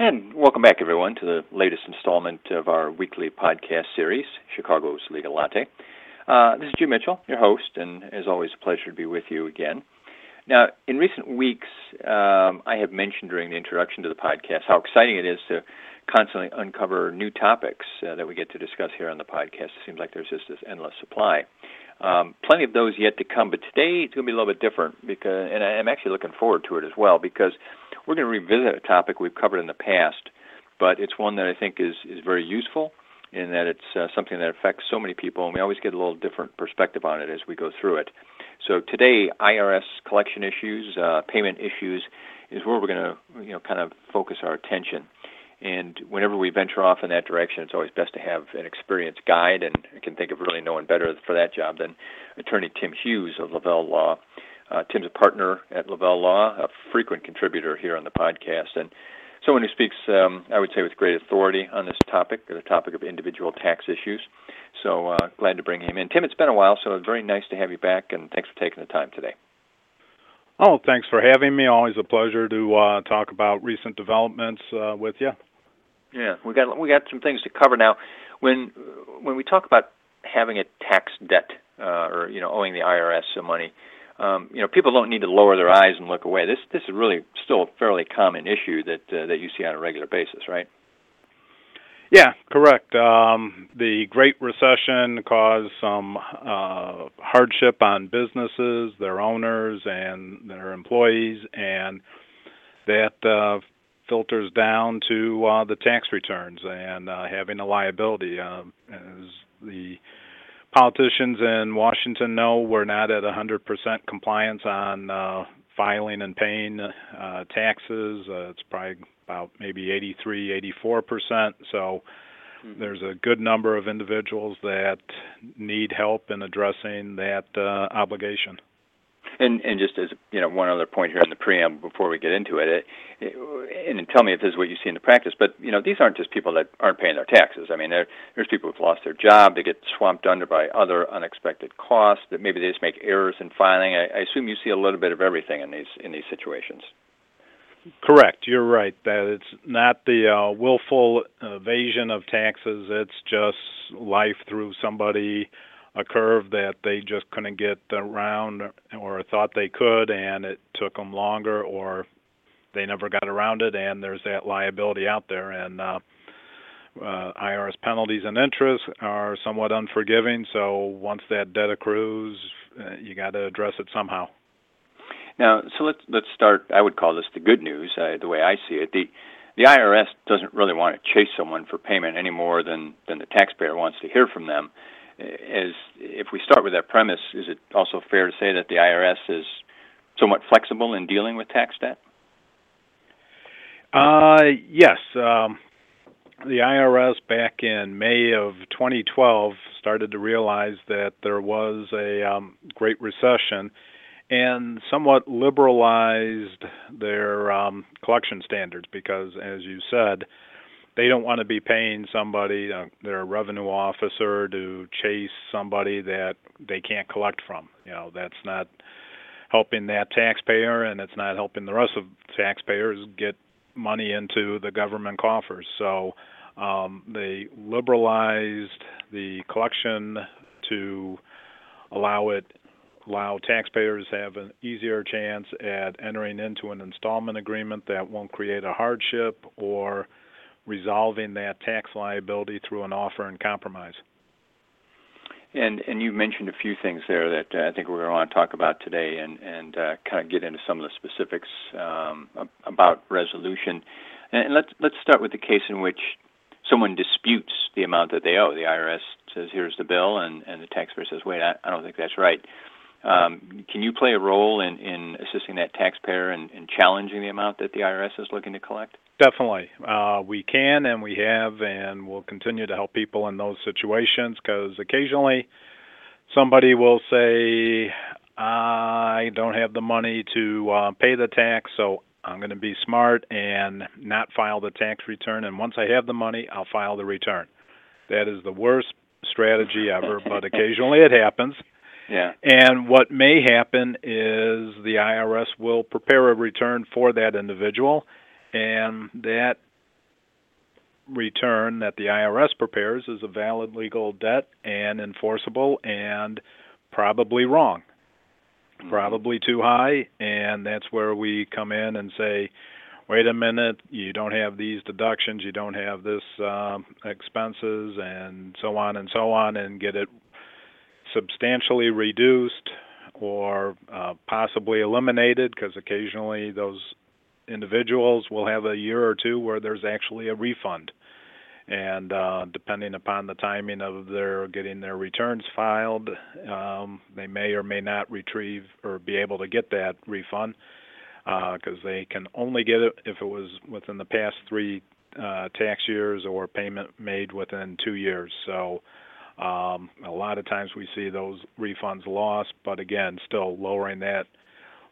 And welcome back, everyone, to the latest installment of our weekly podcast series, Chicago's Legal Latte. Uh, this is Jim Mitchell, your host, and as always, a pleasure to be with you again. Now, in recent weeks, um, I have mentioned during the introduction to the podcast how exciting it is to constantly uncover new topics uh, that we get to discuss here on the podcast. It seems like there's just this endless supply. Um, plenty of those yet to come, but today it's going to be a little bit different because, and I'm actually looking forward to it as well because we're going to revisit a topic we've covered in the past, but it's one that I think is is very useful in that it's uh, something that affects so many people, and we always get a little different perspective on it as we go through it. So today, IRS collection issues, uh, payment issues, is where we're going to you know kind of focus our attention. And whenever we venture off in that direction, it's always best to have an experienced guide, and I can think of really no one better for that job than attorney Tim Hughes of Lavelle Law. Uh, Tim's a partner at Lavelle Law, a frequent contributor here on the podcast, and someone who speaks, um, I would say, with great authority on this topic, the topic of individual tax issues. So uh, glad to bring him in. Tim, it's been a while, so it's very nice to have you back, and thanks for taking the time today. Oh, thanks for having me. Always a pleasure to uh, talk about recent developments uh, with you. Yeah, we got we got some things to cover now. When when we talk about having a tax debt uh, or you know owing the IRS some money, um, you know people don't need to lower their eyes and look away. This this is really still a fairly common issue that uh, that you see on a regular basis, right? Yeah, correct. Um, the Great Recession caused some uh, hardship on businesses, their owners, and their employees, and that uh, filters down to uh, the tax returns and uh, having a liability. Uh, as the politicians in Washington know, we're not at 100% compliance on uh, filing and paying uh, taxes. Uh, it's probably about maybe 83, 84 percent. So mm-hmm. there's a good number of individuals that need help in addressing that uh, obligation. And and just as you know, one other point here in the preamble before we get into it, it, and tell me if this is what you see in the practice. But you know, these aren't just people that aren't paying their taxes. I mean, there, there's people who've lost their job, they get swamped under by other unexpected costs. That maybe they just make errors in filing. I, I assume you see a little bit of everything in these in these situations. Correct. You're right. That it's not the uh, willful evasion of taxes. It's just life through somebody a curve that they just couldn't get around or thought they could, and it took them longer, or they never got around it, and there's that liability out there. And uh, uh, IRS penalties and interest are somewhat unforgiving, so once that debt accrues, uh, you got to address it somehow. Now, so let's let's start. I would call this the good news, uh, the way I see it. The the IRS doesn't really want to chase someone for payment any more than than the taxpayer wants to hear from them as if we start with that premise, is it also fair to say that the IRS is somewhat flexible in dealing with tax debt? Uh, yes. Um, the IRS back in May of 2012 started to realize that there was a um, Great Recession and somewhat liberalized their um, collection standards because, as you said, they don't want to be paying somebody, uh, their revenue officer, to chase somebody that they can't collect from. You know, that's not helping that taxpayer, and it's not helping the rest of taxpayers get money into the government coffers. So um, they liberalized the collection to allow it allow taxpayers have an easier chance at entering into an installment agreement that won't create a hardship or resolving that tax liability through an offer in compromise. And and you mentioned a few things there that uh, I think we're going to want to talk about today, and and uh, kind of get into some of the specifics um, about resolution. And let's let's start with the case in which someone disputes the amount that they owe. The IRS says, "Here's the bill," and and the taxpayer says, "Wait, I, I don't think that's right." Um, can you play a role in, in assisting that taxpayer and, and challenging the amount that the IRS is looking to collect? Definitely. Uh, we can and we have, and we'll continue to help people in those situations because occasionally somebody will say, I don't have the money to uh, pay the tax, so I'm going to be smart and not file the tax return. And once I have the money, I'll file the return. That is the worst strategy ever, but occasionally it happens. Yeah. And what may happen is the IRS will prepare a return for that individual, and that return that the IRS prepares is a valid legal debt and enforceable and probably wrong. Mm-hmm. Probably too high, and that's where we come in and say, wait a minute, you don't have these deductions, you don't have this um, expenses, and so on and so on, and get it substantially reduced or uh, possibly eliminated because occasionally those individuals will have a year or two where there's actually a refund. And uh, depending upon the timing of their getting their returns filed, um, they may or may not retrieve or be able to get that refund because uh, they can only get it if it was within the past three uh, tax years or payment made within two years. So um, a lot of times we see those refunds lost, but again, still lowering that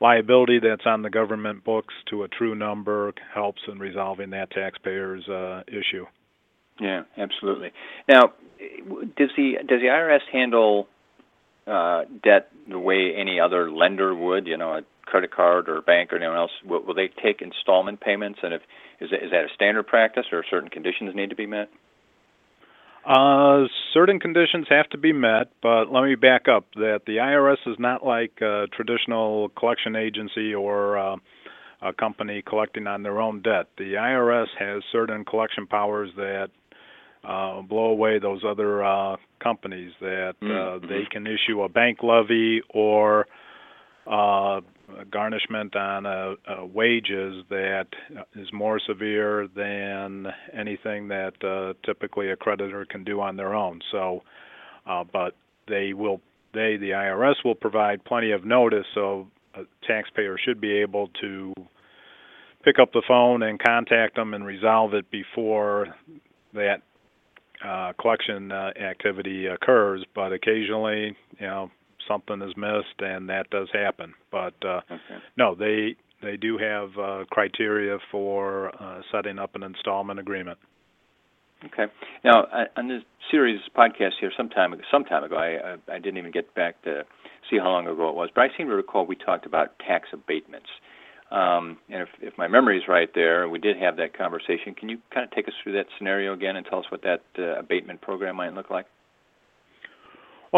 liability that's on the government books to a true number helps in resolving that taxpayer's uh, issue. Yeah, absolutely. Now, does the does the IRS handle uh, debt the way any other lender would? You know, a credit card or bank or anyone else. Will, will they take installment payments? And if is that, is that a standard practice, or certain conditions need to be met? Uh, certain conditions have to be met, but let me back up that the IRS is not like a traditional collection agency or uh, a company collecting on their own debt. The IRS has certain collection powers that uh, blow away those other uh, companies. That uh, mm-hmm. they can issue a bank levy or uh, garnishment on uh, uh, wages that is more severe than anything that uh, typically a creditor can do on their own. So, uh, but they will, they the IRS will provide plenty of notice, so a taxpayer should be able to pick up the phone and contact them and resolve it before that uh, collection uh, activity occurs. But occasionally, you know, something is missed, and that does happen. But uh, okay. no, they they do have uh, criteria for uh, setting up an installment agreement. Okay. Now, on this series podcast here, some time ago, some time ago, I, I I didn't even get back to see how long ago it was, but I seem to recall we talked about tax abatements. Um, and if, if my memory is right there, we did have that conversation. Can you kind of take us through that scenario again and tell us what that uh, abatement program might look like?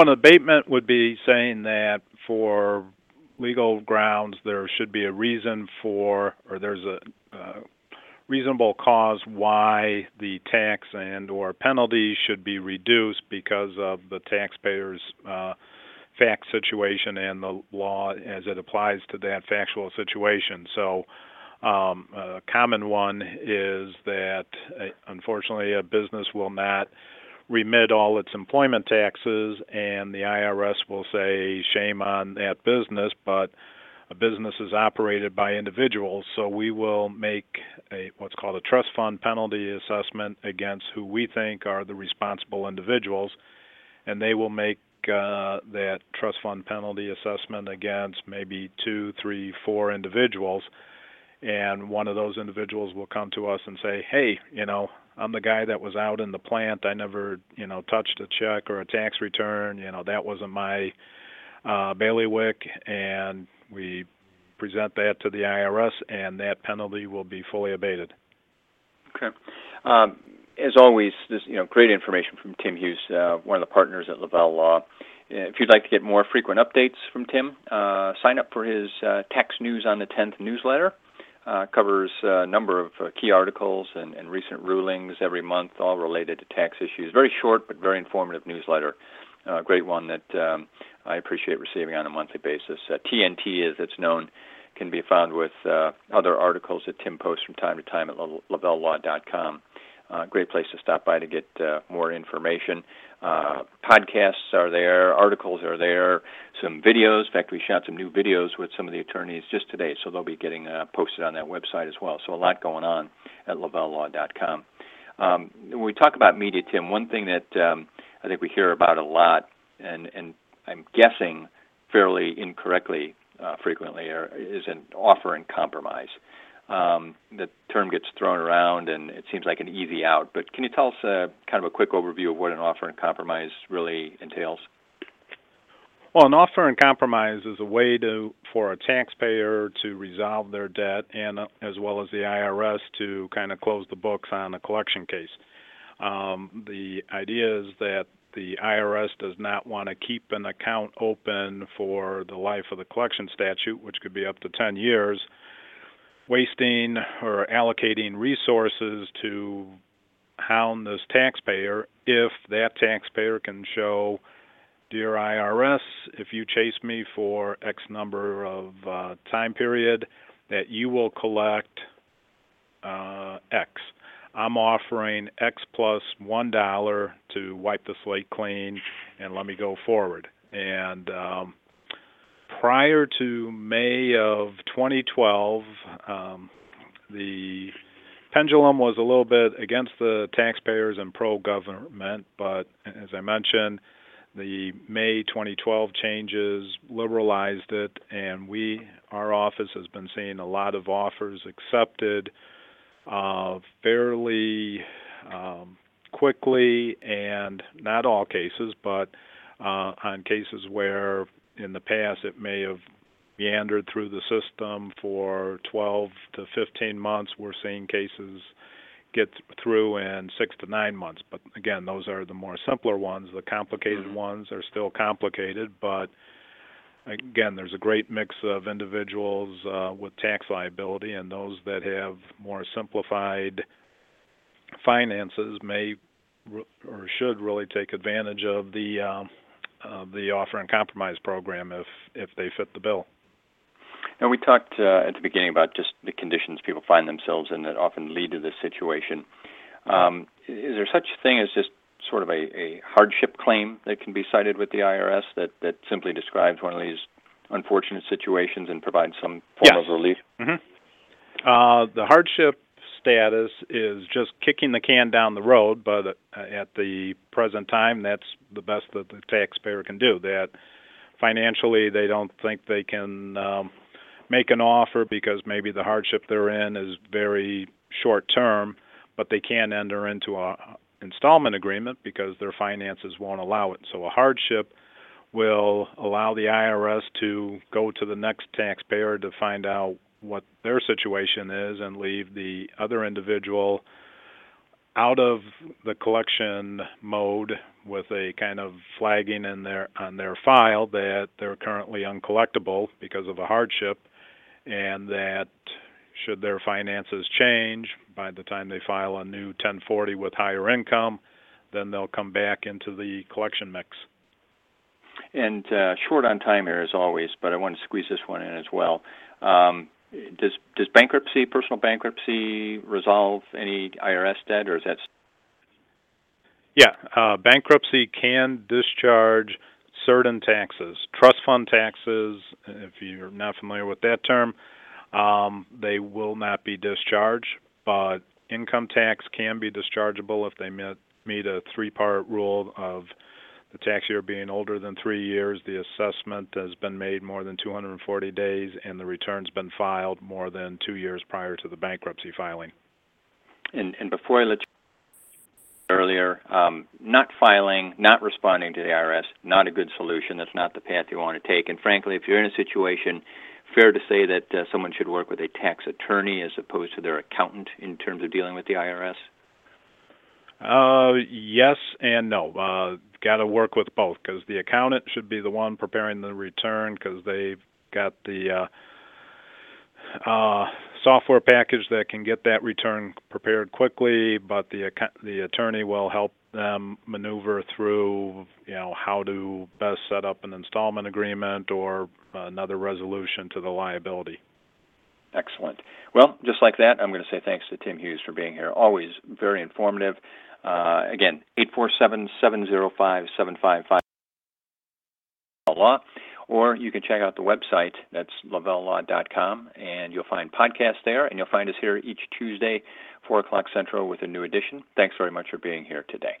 An abatement would be saying that for legal grounds there should be a reason for, or there's a uh, reasonable cause why the tax and or penalty should be reduced because of the taxpayer's uh, fact situation and the law as it applies to that factual situation. So, um, a common one is that uh, unfortunately a business will not remit all its employment taxes, and the IRS will say, shame on that business, but a business is operated by individuals, so we will make a what's called a trust fund penalty assessment against who we think are the responsible individuals, and they will make uh, that trust fund penalty assessment against maybe two, three, four individuals, and one of those individuals will come to us and say, "Hey, you know, I'm the guy that was out in the plant. I never, you know, touched a check or a tax return. You know, that wasn't my uh, bailiwick, and we present that to the IRS, and that penalty will be fully abated. Okay. Um, as always, this you know great information from Tim Hughes, uh, one of the partners at Lavelle Law. If you'd like to get more frequent updates from Tim, uh, sign up for his uh, Tax News on the 10th newsletter uh, covers a number of uh, key articles and, and, recent rulings every month, all related to tax issues. Very short but very informative newsletter. Uh, great one that um, I appreciate receiving on a monthly basis. TNT, as it's known, can be found with uh, other articles that Tim posts from time to time at lavellelaw.com. Uh, great place to stop by to get uh, more information. Uh, podcasts are there, articles are there, some videos. In fact, we shot some new videos with some of the attorneys just today, so they'll be getting uh, posted on that website as well. So a lot going on at lavellelaw.com. Um, when we talk about media, Tim, one thing that um, I think we hear about a lot, and, and I'm guessing fairly incorrectly uh, frequently, are, is an offer in compromise. Um, the term gets thrown around, and it seems like an easy out. But can you tell us uh, kind of a quick overview of what an offer in compromise really entails? Well, an offer in compromise is a way to for a taxpayer to resolve their debt, and uh, as well as the IRS to kind of close the books on a collection case. Um, the idea is that the IRS does not want to keep an account open for the life of the collection statute, which could be up to 10 years, wasting or allocating resources to hound this taxpayer if that taxpayer can show, dear IRS, if you chase me for X number of uh, time period, that you will collect uh, X. I'm offering X plus one dollar to wipe the slate clean and let me go forward. And um, prior to May of 2012, um, the pendulum was a little bit against the taxpayers and pro government, but as I mentioned, the May 2012 changes liberalized it, and we, our office, has been seeing a lot of offers accepted uh, fairly um, quickly, and not all cases, but uh, on cases where in the past it may have meandered through the system for 12 to 15 months. We're seeing cases get through in six to nine months. But again, those are the more simpler ones. The complicated mm-hmm. ones are still complicated, but again, there's a great mix of individuals uh, with tax liability, and those that have more simplified finances may or should really take advantage of the um, uh, the offer in compromise program if if they fit the bill. Now we talked uh, at the beginning about just the conditions people find themselves in that often lead to this situation. Um, is there such a thing as just sort of a, a hardship claim that can be cited with the IRS that, that simply describes one of these unfortunate situations and provides some form yes. of relief? Mm-hmm. Uh, the hardship status is just kicking the can down the road, but uh, at the present time, that's the best that the taxpayer can do. That financially, they don't think they can um, make an offer because maybe the hardship they're in is very short term, but they can enter into a installment agreement because their finances won't allow it. So a hardship will allow the IRS to go to the next taxpayer to find out what their situation is and leave the other individual out of the collection mode with a kind of flagging in their on their file that they're currently uncollectible because of a hardship and that should their finances change by the time they file a new 1040 with higher income, then they'll come back into the collection mix. And uh, short on time here as always, but I want to squeeze this one in as well. Um, does does bankruptcy, personal bankruptcy, resolve any IRS debt, or is that? Yeah, uh, bankruptcy can discharge certain taxes, trust fund taxes. If you're not familiar with that term, um, they will not be discharged, but income tax can be dischargeable if they meet, meet a three part rule of the tax year being older than three years, the assessment has been made more than 240 days, and the return's been filed more than two years prior to the bankruptcy filing. And, and before I let you earlier, um, not filing, not responding to the IRS, not a good solution. That's not the path you want to take. And frankly, if you're in a situation fair to say that uh, someone should work with a tax attorney as opposed to their accountant in terms of dealing with the IRS? Uh, yes and no. Uh, got to work with both because the accountant should be the one preparing the return because they've got the uh, uh, software package that can get that return prepared quickly, but the the attorney will help them maneuver through, you know, how to best set up an installment agreement or another resolution to the liability. Excellent. Well, just like that, I'm going to say thanks to Tim Hughes for being here. Always very informative. Uh, again, 847 705 7555 law, or you can check out the website. That's lavellelaw.com, and you'll find podcasts there, and you'll find us here each Tuesday, 4 o'clock Central, with a new edition. Thanks very much for being here today.